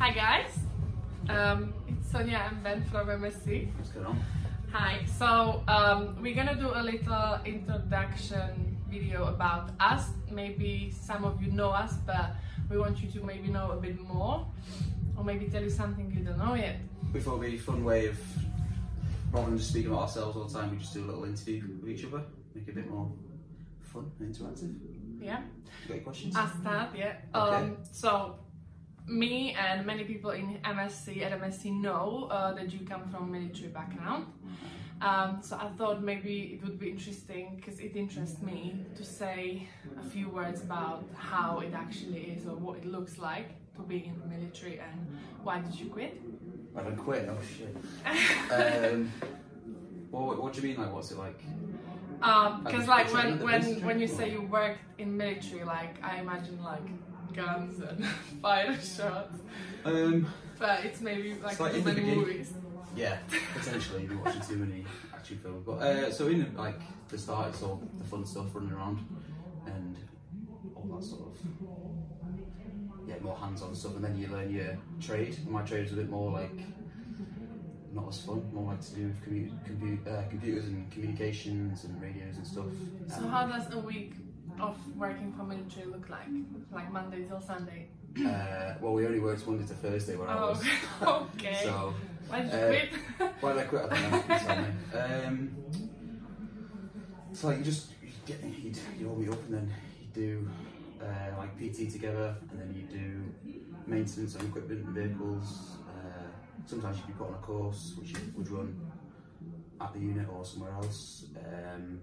Hi guys, um, it's Sona and Ben from MSC. What's going on? Hi, so um, we're gonna do a little introduction video about us. Maybe some of you know us, but we want you to maybe know a bit more, or maybe tell you something you don't know yet. We thought it'd be a fun way of, rather than just speaking about ourselves all the time, we just do a little interview with each other, make it a bit more fun and interactive. Yeah, You got any questions? I start. Yeah. Okay. Um, so me and many people in MSC at MSC know uh, that you come from military background. Um, so I thought maybe it would be interesting because it interests me to say a few words about how it actually is or what it looks like to be in the military and why did you quit? I didn't quit. Oh shit. um, well, what, what do you mean? Like, what's it like? Because Have like when trained in the when when you say you worked in military, like I imagine like guns and fire shots, Um, but it's maybe like It's like too in the many beginning. movies. yeah, potentially you're watching too many action films. But uh, so in like the start, it's all the fun stuff running around and all that sort of yeah, more hands-on stuff, and then you learn your trade. My trade is a bit more like not as fun, more like to do with commu- compu- uh, computers and communications and radios and stuff. So Um, how does a week of working for military look like? Like Monday till Sunday? uh, well, we only worked Monday to Thursday where I Oh, was. okay. So Why did you uh, quit? why did I quit? I don't know. you tell me. Um, it's like you just you get you, do- you all meet up and then you do uh, like PT together, and then you do maintenance on equipment and vehicles. Uh, sometimes you'd be put on a course which you would run at the unit or somewhere else. Um,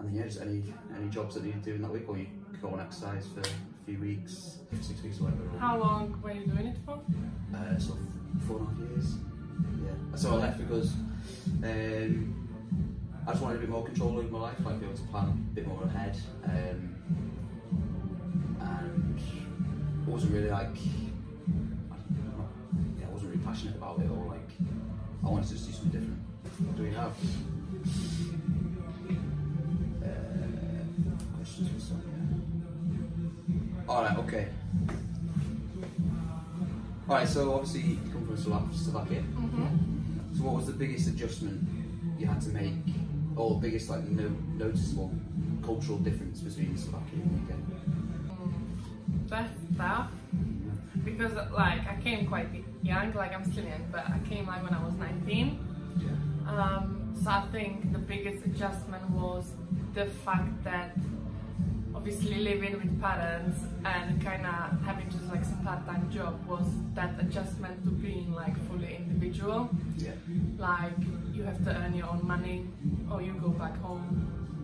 and then yeah, just any any jobs that you do in that week, or you go on exercise for a few weeks, six weeks or whatever. How long were you doing it for? uh, of four and a half years. Yeah. So I left because um, I just wanted a bit more control over my life, like be able to plan a bit more ahead. Um, and I wasn't really like, I, yeah, I wasn't really passionate about it or like, I wanted to just do something different. What do we have? Alright, okay. Alright, so obviously you come from Slovakia. Slovakia. Mm-hmm. So what was the biggest adjustment you had to make, or the biggest like no, noticeable cultural difference between Slovakia and UK? That's tough. Because like I came quite young, like I'm still young, but I came like when I was 19. Yeah. Um, so I think the biggest adjustment was the fact that obviously living with parents and kind of having just like some part-time job was that adjustment to being like fully individual. Yeah. Like you have to earn your own money or you go back home.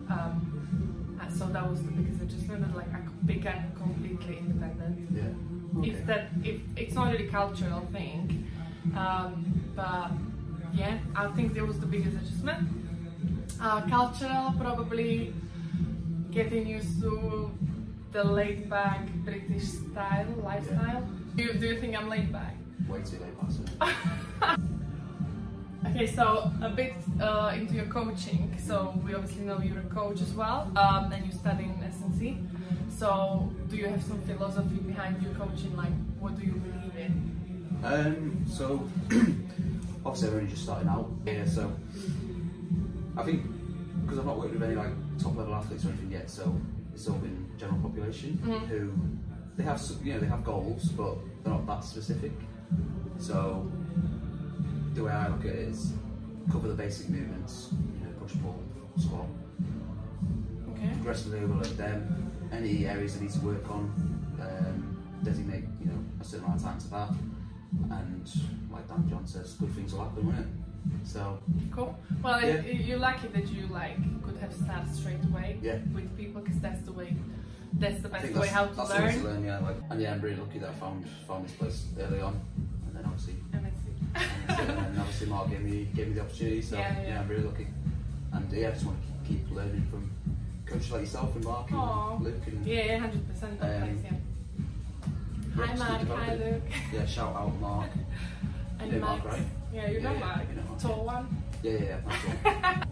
Um, and so that was the biggest adjustment that like I became completely independent Yeah. if that if it's not really cultural thing um, but yeah i think that was the biggest adjustment uh, cultural probably getting used to the laid back british style lifestyle. Do, you, do you think i'm laid back? Way too laid back, okay so a bit uh, into your coaching. So we obviously know you're a coach as well um, and you study in snc so do you have some philosophy behind your coaching? Like what do you believe in? Um, so obviously I'm only just starting out here, so I think because I've not worked with any like top level athletes or anything yet, so it's all been general population Mhm. who they have you know they have goals, but they're not that specific. So the way I look at it is cover the basic movements, you know, push, pull, squat, okay progressively overload them. Any areas they need to work on, um, designate you know a certain amount of time to that, and like Dan John says, good things will happen, won't it? So Cool. Well, Yeah. you're lucky that you like could have started straight away Yeah. with people because that's the way. That's the best way how to learn. to learn, yeah. Like, and yeah, I'm really lucky that I found found this place early on, and then obviously, MSC. and then obviously Mark gave me gave me the opportunity. So Yeah, yeah, yeah. I'm really lucky, and yeah, I just want to keep learning from coaches like yourself and Mark and Aw. Luke and yeah, yeah, hundred percent. Um, yeah, Hi Mark. Hi. Luke. Yeah, shout out Mark. And You know Max. Mark, right? Yeah, you know Yeah, Mark. you know Mark. Tall one. Yeah, yeah, yeah.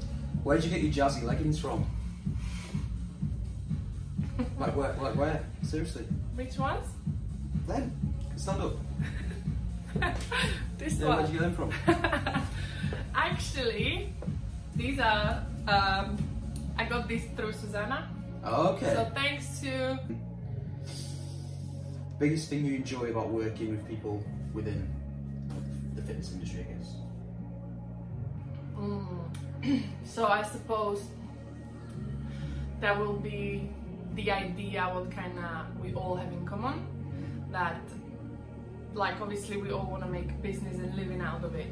Where'd you get your jazzy leggings from? Like where? Like where? Seriously? Which ones? Then? Stand up. this Yeah, one. where'd you get them from? Actually, these are. Um, I got these through Susanna. Oh, okay. So thanks to. Biggest thing you enjoy about working with people within fitness industry, I guess. Mm. so I suppose that will be the idea what kind of we all have in common. That, like, obviously we all want to make business and living out of it,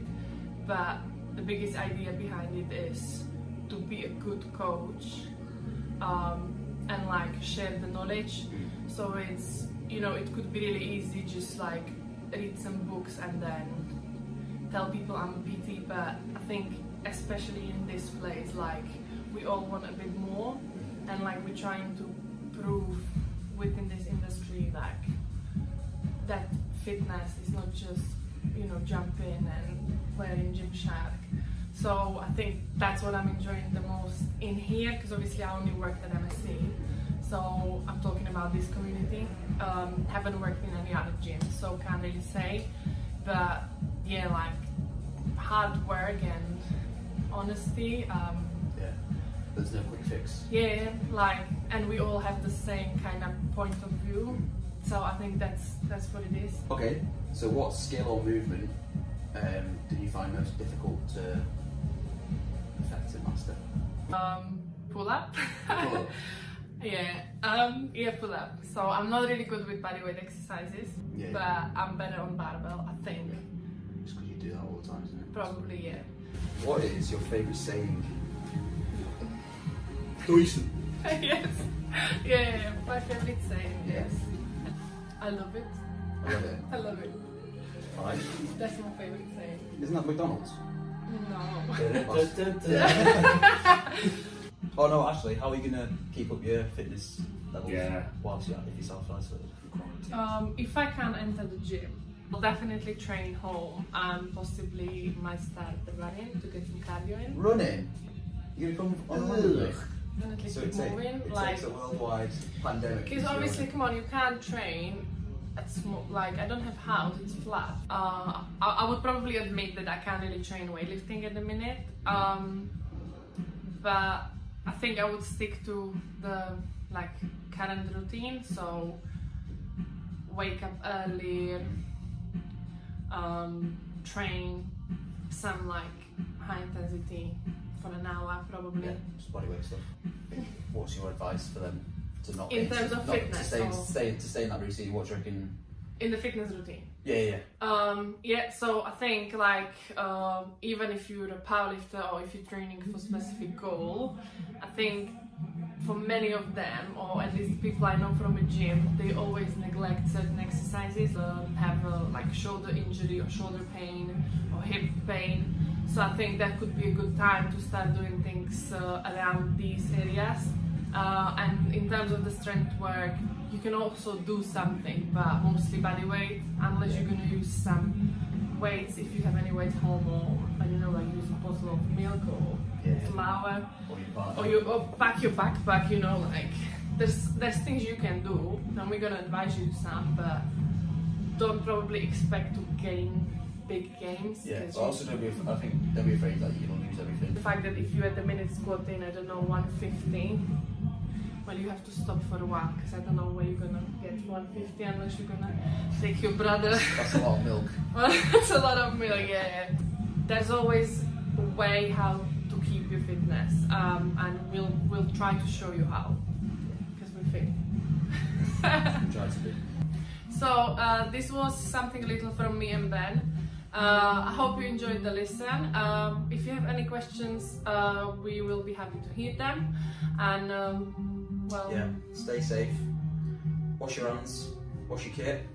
but the biggest idea behind it is to be a good coach um, and like share the knowledge. So it's you know it could be really easy just like read some books and then tell people I'm a PT, but I think especially in this place like we all want a bit more and like we're trying to prove within this industry like that fitness is not just you know jumping and wearing Gymshark. So I think that's what I'm enjoying the most in here because obviously I only worked at MSC. So I'm talking about this community. Um, haven't worked in any other gym, so can't really say. But yeah, like hard work and honesty. Um, Yeah. There's no quick fix. yeah, like, and we all have the same kind of point of view. So I think that's that's what it is. Okay. So, what skill or movement um, did you find most difficult to effective master? Um, pull up. Pull up. yeah, um, yeah, pull up. So I'm not really good with bodyweight exercises, Yeah. but I'm better on barbell. I think you do that all the time, isn't it? probably yeah. What is your favourite saying? yes. Yeah, yeah, yeah, my favorite saying. Yeah. Yes. I love it. I love it. I love it. Right. That's my favorite saying. Isn't that McDonald's? No. Oh no, actually, how are you gonna keep up your fitness levels Yeah. whilst you're if you're self-isolated from quarantine? Um, if I can enter the gym, I'll definitely train home and possibly might start the running to get some cardio in. Running? You're gonna come on a run? Definitely So keep it, take, moving. it like, takes a worldwide pandemic. because obviously, come on, you can't train. At small, like I don't have house, it's flat. Uh, I, I would probably admit that I can't really train weightlifting at the minute. Um, but I think I would stick to the like current routine. So wake up earlier, um, train some like high intensity for an hour probably. Yeah, just bodyweight stuff. What's your advice for them to not In to- terms of fitness to stay, to stay to stay in that routine? What do you reckon? In the fitness routine. Yeah, yeah. Um, yeah, so I think like um, even if you're a powerlifter or if you're training for a specific goal, I think for many of them, or at least people I know from a gym, they always neglect certain exercises, uh, have a, like shoulder injury or shoulder pain or hip pain. So I think that could be a good time to start doing things uh, around these areas. Uh, and in terms of the strength work, you can also do something, but mostly body weight, unless you're going to use some weights if you have any weights home, or I don't know, like use a bottle of milk or Yeah. flour, Or partner? or you or pack your backpack. You know, like there's there's things you can do, and we're gonna advise you some, but don't probably expect to gain big gains. Yeah. But you- also, don't be. I think don't be afraid that you're gonna lose everything. the fact that if you at the minute squatting, I don't know, 150, well, you have to stop for a while because I don't know where you're gonna get 150 unless you're gonna take your brother. That's a lot of milk. well, that's a lot of milk, yeah. There's always a way how to keep your fitness, um, and we'll we'll try to show you how because we're fit. Try to be. So uh, this was something a little from me and Ben. Uh, I hope you enjoyed the listen. Um, if you have any questions, uh, we will be happy to hear them. And um, well, Yeah. Stay safe. Wash your hands. Wash your kit.